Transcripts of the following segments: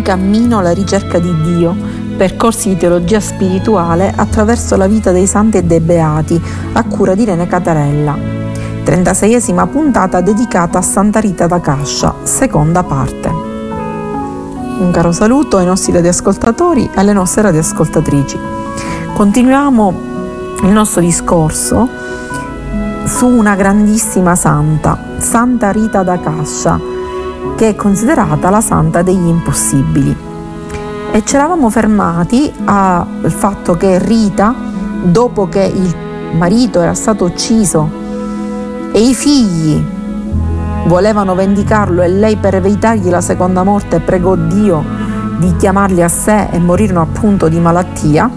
in cammino alla ricerca di Dio, percorsi di teologia spirituale attraverso la vita dei santi e dei beati, a cura di Irene Catarella. 36esima puntata dedicata a Santa Rita da Cascia, seconda parte. Un caro saluto ai nostri radioascoltatori e alle nostre radioascoltatrici. Continuiamo il nostro discorso su una grandissima santa, Santa Rita da Cascia, che è considerata la santa degli impossibili. E ci eravamo fermati al fatto che Rita, dopo che il marito era stato ucciso e i figli volevano vendicarlo e lei per evitargli la seconda morte pregò Dio di chiamarli a sé e morirono appunto di malattia,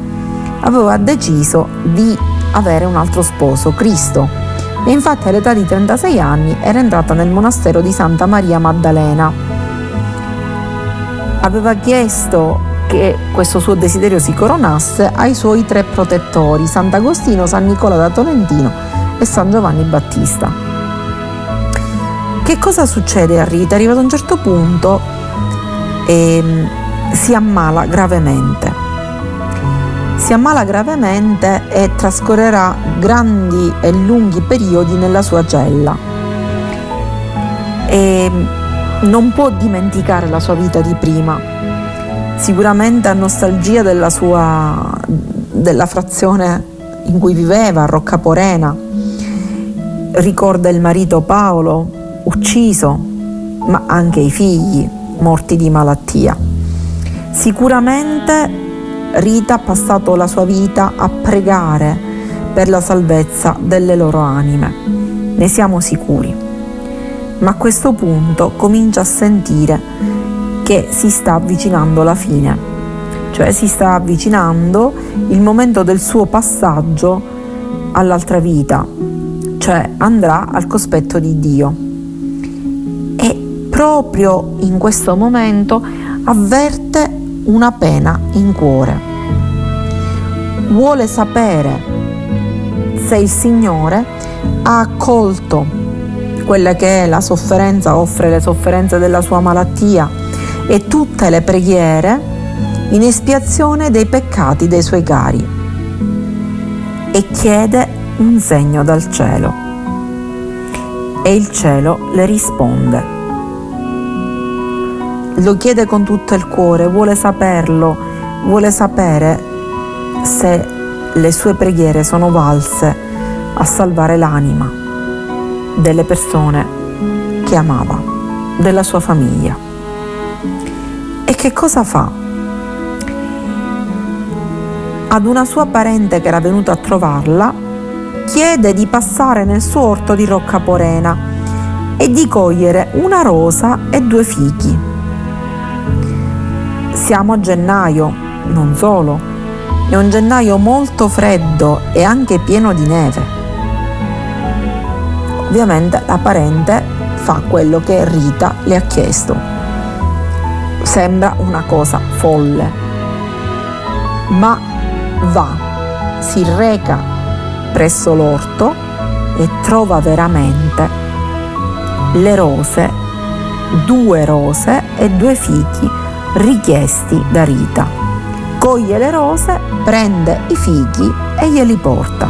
aveva deciso di avere un altro sposo, Cristo e infatti all'età di 36 anni era entrata nel monastero di Santa Maria Maddalena. Aveva chiesto che questo suo desiderio si coronasse ai suoi tre protettori, Sant'Agostino, San Nicola da Tolentino e San Giovanni Battista. Che cosa succede a Rita? Arrivato a un certo punto ehm, si ammala gravemente si ammala gravemente e trascorrerà grandi e lunghi periodi nella sua cella. E non può dimenticare la sua vita di prima. Sicuramente ha nostalgia della sua della frazione in cui viveva, a Roccaporena. Ricorda il marito Paolo ucciso, ma anche i figli morti di malattia. Sicuramente Rita ha passato la sua vita a pregare per la salvezza delle loro anime. Ne siamo sicuri. Ma a questo punto comincia a sentire che si sta avvicinando la fine, cioè si sta avvicinando il momento del suo passaggio all'altra vita, cioè andrà al cospetto di Dio. E proprio in questo momento avverte una pena in cuore. Vuole sapere se il Signore ha accolto quella che è la sofferenza, offre le sofferenze della sua malattia e tutte le preghiere in espiazione dei peccati dei suoi cari e chiede un segno dal cielo. E il cielo le risponde lo chiede con tutto il cuore, vuole saperlo, vuole sapere se le sue preghiere sono valse a salvare l'anima delle persone che amava, della sua famiglia. E che cosa fa? Ad una sua parente che era venuta a trovarla, chiede di passare nel suo orto di Rocca Porena e di cogliere una rosa e due fichi. Siamo a gennaio, non solo, è un gennaio molto freddo e anche pieno di neve. Ovviamente la parente fa quello che Rita le ha chiesto. Sembra una cosa folle, ma va, si reca presso l'orto e trova veramente le rose, due rose e due fichi richiesti da Rita. Coglie le rose, prende i fichi e glieli porta.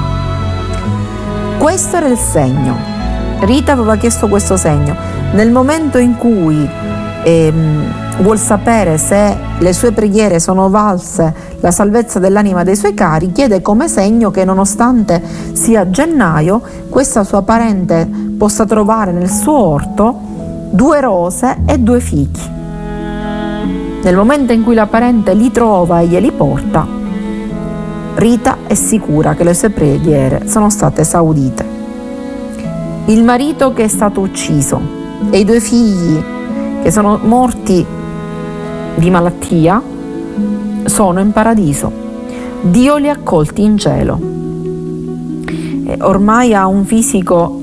Questo era il segno. Rita aveva chiesto questo segno. Nel momento in cui ehm, vuol sapere se le sue preghiere sono valse la salvezza dell'anima dei suoi cari, chiede come segno che nonostante sia gennaio, questa sua parente possa trovare nel suo orto due rose e due fichi. Nel momento in cui la parente li trova e glieli porta, Rita è sicura che le sue preghiere sono state esaudite. Il marito che è stato ucciso e i due figli che sono morti di malattia sono in paradiso. Dio li ha accolti in cielo. E ormai ha un fisico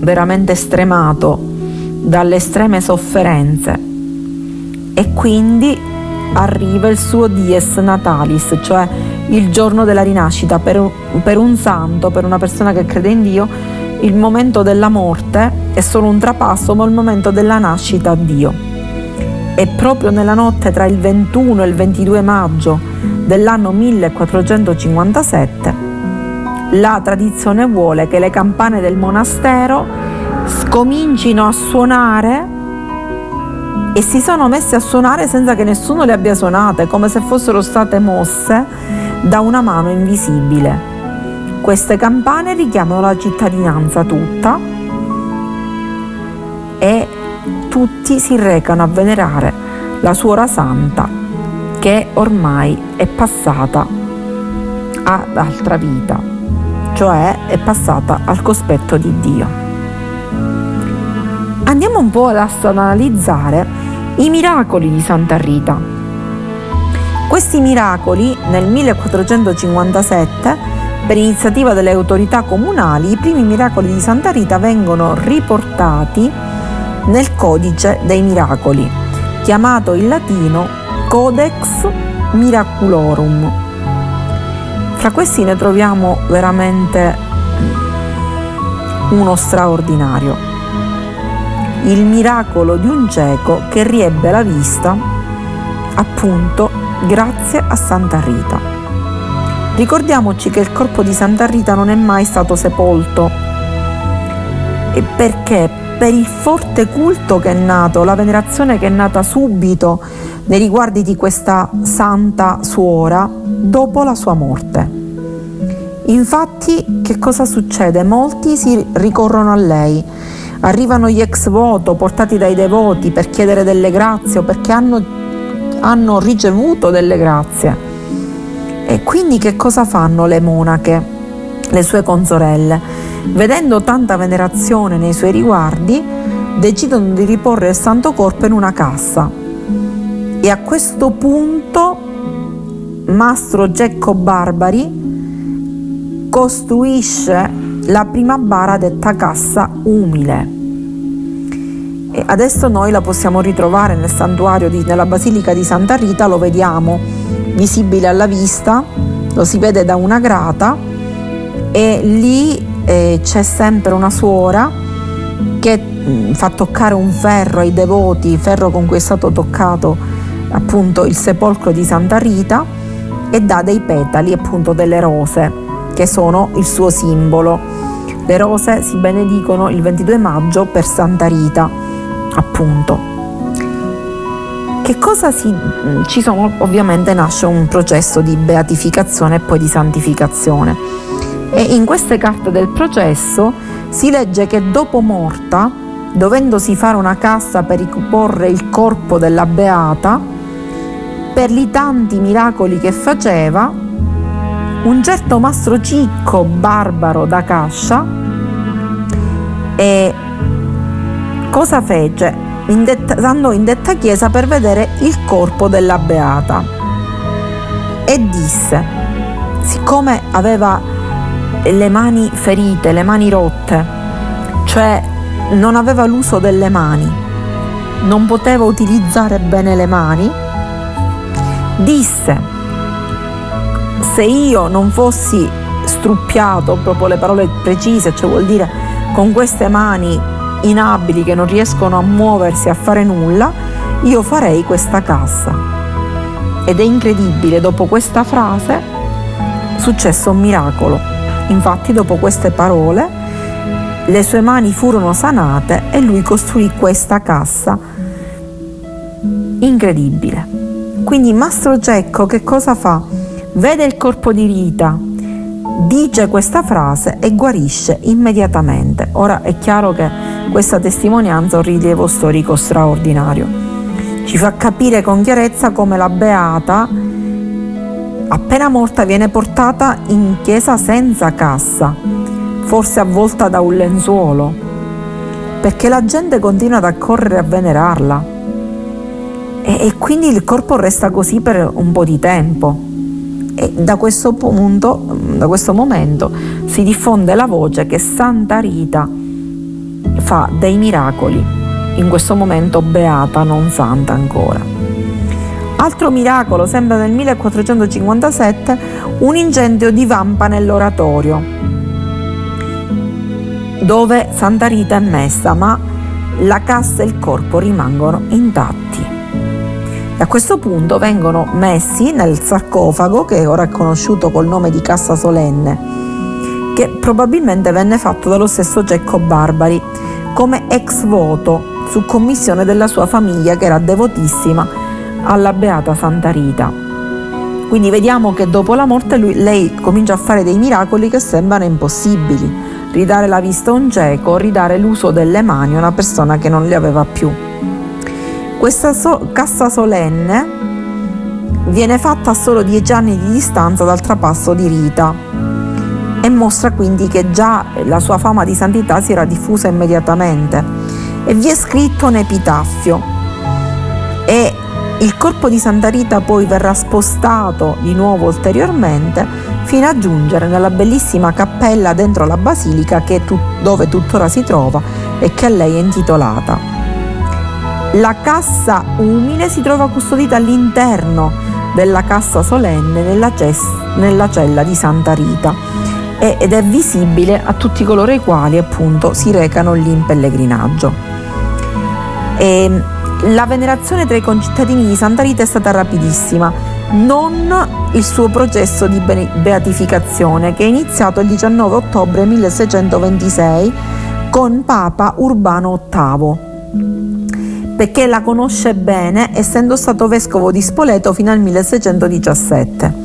veramente stremato dalle estreme sofferenze e quindi arriva il suo dies natalis, cioè il giorno della rinascita. Per per un santo, per una persona che crede in Dio, il momento della morte è solo un trapasso, ma il momento della nascita a Dio. E proprio nella notte tra il 21 e il 22 maggio dell'anno 1457 la tradizione vuole che le campane del monastero scomincino a suonare e si sono messe a suonare senza che nessuno le abbia suonate, come se fossero state mosse da una mano invisibile. Queste campane richiamano la cittadinanza tutta e tutti si recano a venerare la suora santa che ormai è passata ad altra vita, cioè è passata al cospetto di Dio. Andiamo un po' ad analizzare i miracoli di Santa Rita. Questi miracoli nel 1457, per iniziativa delle autorità comunali, i primi miracoli di Santa Rita vengono riportati nel codice dei miracoli, chiamato in latino Codex Miraculorum. Fra questi ne troviamo veramente uno straordinario il miracolo di un cieco che riebbe la vista appunto grazie a Santa Rita. Ricordiamoci che il corpo di Santa Rita non è mai stato sepolto e perché per il forte culto che è nato, la venerazione che è nata subito nei riguardi di questa santa suora dopo la sua morte. Infatti che cosa succede? Molti si ricorrono a lei Arrivano gli ex voto portati dai devoti per chiedere delle grazie o perché hanno, hanno ricevuto delle grazie. E quindi che cosa fanno le monache, le sue consorelle? Vedendo tanta venerazione nei suoi riguardi, decidono di riporre il Santo Corpo in una cassa. E a questo punto Mastro Gecco Barbari costruisce la prima bara detta cassa umile. E adesso noi la possiamo ritrovare nel santuario di, nella Basilica di Santa Rita, lo vediamo visibile alla vista, lo si vede da una grata e lì eh, c'è sempre una suora che mh, mm, fa toccare un ferro ai devoti, ferro con cui è stato toccato appunto il sepolcro di Santa Rita e dà dei petali appunto delle rose che sono il suo simbolo. Le rose si benedicono il 22 maggio per Santa Rita appunto. Che cosa si, ci sono? Ovviamente nasce un processo di beatificazione e poi di santificazione. E in queste carte del processo si legge che dopo morta, dovendosi fare una cassa per riporre il corpo della beata, per i tanti miracoli che faceva, un certo mastro Cicco barbaro da Cascia e cosa fece? In detta, andò in detta chiesa per vedere il corpo della beata e disse, siccome aveva le mani ferite, le mani rotte, cioè non aveva l'uso delle mani, non poteva utilizzare bene le mani, disse, se io non fossi struppiato, proprio le parole precise, cioè vuol dire con queste mani inabili che non riescono a muoversi, a fare nulla, io farei questa cassa. Ed è incredibile, dopo questa frase è successo un miracolo. Infatti dopo queste parole le sue mani furono sanate e lui costruì questa cassa. Incredibile. Quindi Mastro Gecco che cosa fa? Vede il corpo di Rita, dice questa frase e guarisce immediatamente. Ora è chiaro che questa testimonianza ha un rilievo storico straordinario. Ci fa capire con chiarezza come la Beata, appena morta, viene portata in chiesa senza cassa, forse avvolta da un lenzuolo, perché la gente continua ad accorrere a venerarla. E, e quindi il corpo resta così per un po' di tempo. E da questo punto, da questo momento, si diffonde la voce che Santa Rita fa dei miracoli, in questo momento beata, non santa ancora. Altro miracolo, sempre nel 1457, un incendio di vampa nell'oratorio, dove Santa Rita è messa, ma la cassa e il corpo rimangono intatti. A questo punto vengono messi nel sarcofago che ora è conosciuto col nome di Cassa Solenne che probabilmente venne fatto dallo stesso Cecco Barbari come ex voto su commissione della sua famiglia che era devotissima alla Beata Santa Rita. Quindi vediamo che dopo la morte lui, lei comincia a fare dei miracoli che sembrano impossibili. Ridare la vista a un cieco, ridare l'uso delle mani a una persona che non le aveva più. Questa so- cassa solenne viene fatta a solo dieci anni di distanza dal trapasso di Rita e mostra quindi che già la sua fama di santità si era diffusa immediatamente. E vi è scritto un epitaffio e il corpo di Santa Rita poi verrà spostato di nuovo ulteriormente fino a giungere nella bellissima cappella dentro la basilica tu- dove tuttora si trova e che a lei è intitolata. La cassa umile si trova custodita all'interno della cassa solenne nella, ces- nella cella di Santa Rita ed è visibile a tutti coloro i quali appunto si recano lì in pellegrinaggio. E la venerazione tra i concittadini di Santa Rita è stata rapidissima, non il suo processo di beatificazione che è iniziato il 19 ottobre 1626 con Papa Urbano VIII, perché la conosce bene essendo stato vescovo di Spoleto fino al 1617.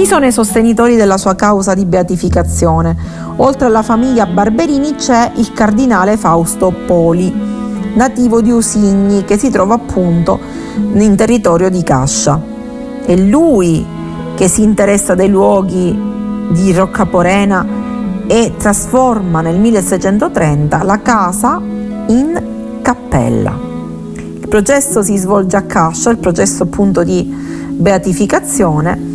Chi sono i sostenitori della sua causa di beatificazione? Oltre alla famiglia Barberini c'è il cardinale Fausto Poli, nativo di Usigni, che si trova appunto in territorio di Cascia. È lui che si interessa dei luoghi di Roccaporena e trasforma nel 1630 la casa in cappella. Il processo si svolge a Cascia, il processo appunto di beatificazione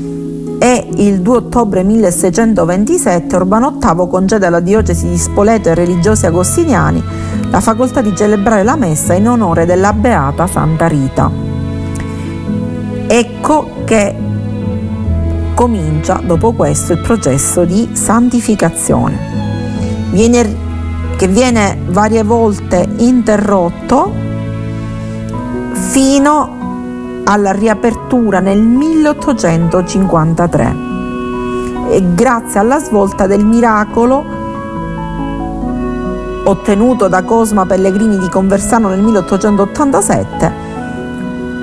e il 2 ottobre 1627 Urbano VIII concede alla diocesi di Spoleto ai religiosi agostiniani la facoltà di celebrare la messa in onore della beata Santa Rita. Ecco che comincia dopo questo il processo di santificazione, viene, che viene varie volte interrotto fino alla riapertura nel 1853 e grazie alla svolta del miracolo ottenuto da Cosma Pellegrini di Conversano nel 1887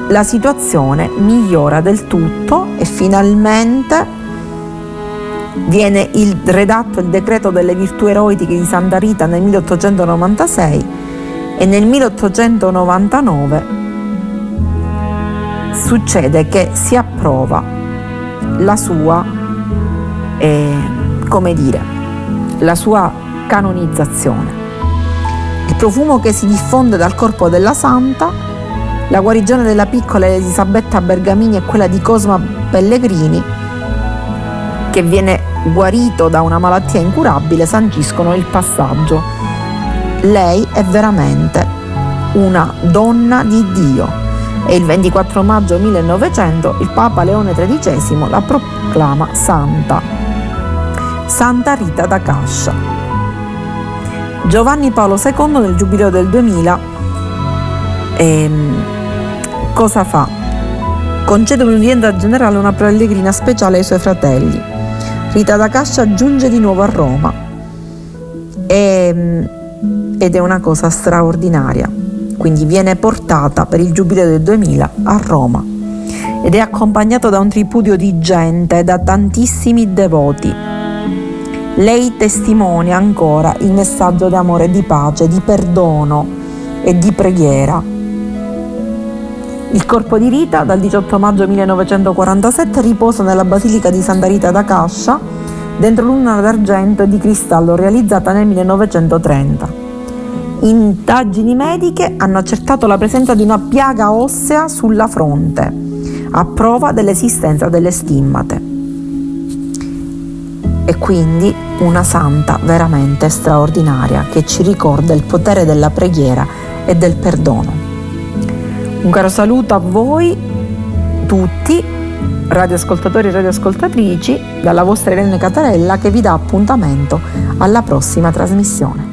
la situazione migliora del tutto e finalmente viene il, redatto il decreto delle virtù eroitiche di Santa Rita nel 1896 e nel 1899 succede che si approva la sua, eh, come dire, la sua canonizzazione. Il profumo che si diffonde dal corpo della santa, la guarigione della piccola Elisabetta Bergamini e quella di Cosma Pellegrini, che viene guarito da una malattia incurabile, sanciscono il passaggio. Lei è veramente una donna di Dio e il 24 maggio 1900 il Papa Leone XIII la proclama santa. Santa Rita da Cascia. Giovanni Paolo II nel Giubileo del 2000 ehm, cosa fa? Concede un'udienza generale una pellegrina speciale ai suoi fratelli. Rita da Cascia giunge di nuovo a Roma e, ehm, ed è una cosa straordinaria quindi viene portata per il Giubileo del 2000 a Roma ed è accompagnato da un tripudio di gente, da tantissimi devoti. Lei testimonia ancora il messaggio d'amore, di pace, di perdono e di preghiera. Il corpo di Rita dal 18 maggio 1947 riposa nella Basilica di Santa Rita da Cascia dentro l'urna d'argento e di cristallo realizzata nel 1930 indagini mediche hanno accertato la presenza di una piaga ossea sulla fronte, a prova dell'esistenza delle stimmate. E quindi una santa veramente straordinaria che ci ricorda il potere della preghiera e del perdono. Un caro saluto a voi tutti, radioascoltatori e radioascoltatrici, dalla vostra Irene Catarella che vi dà appuntamento alla prossima trasmissione.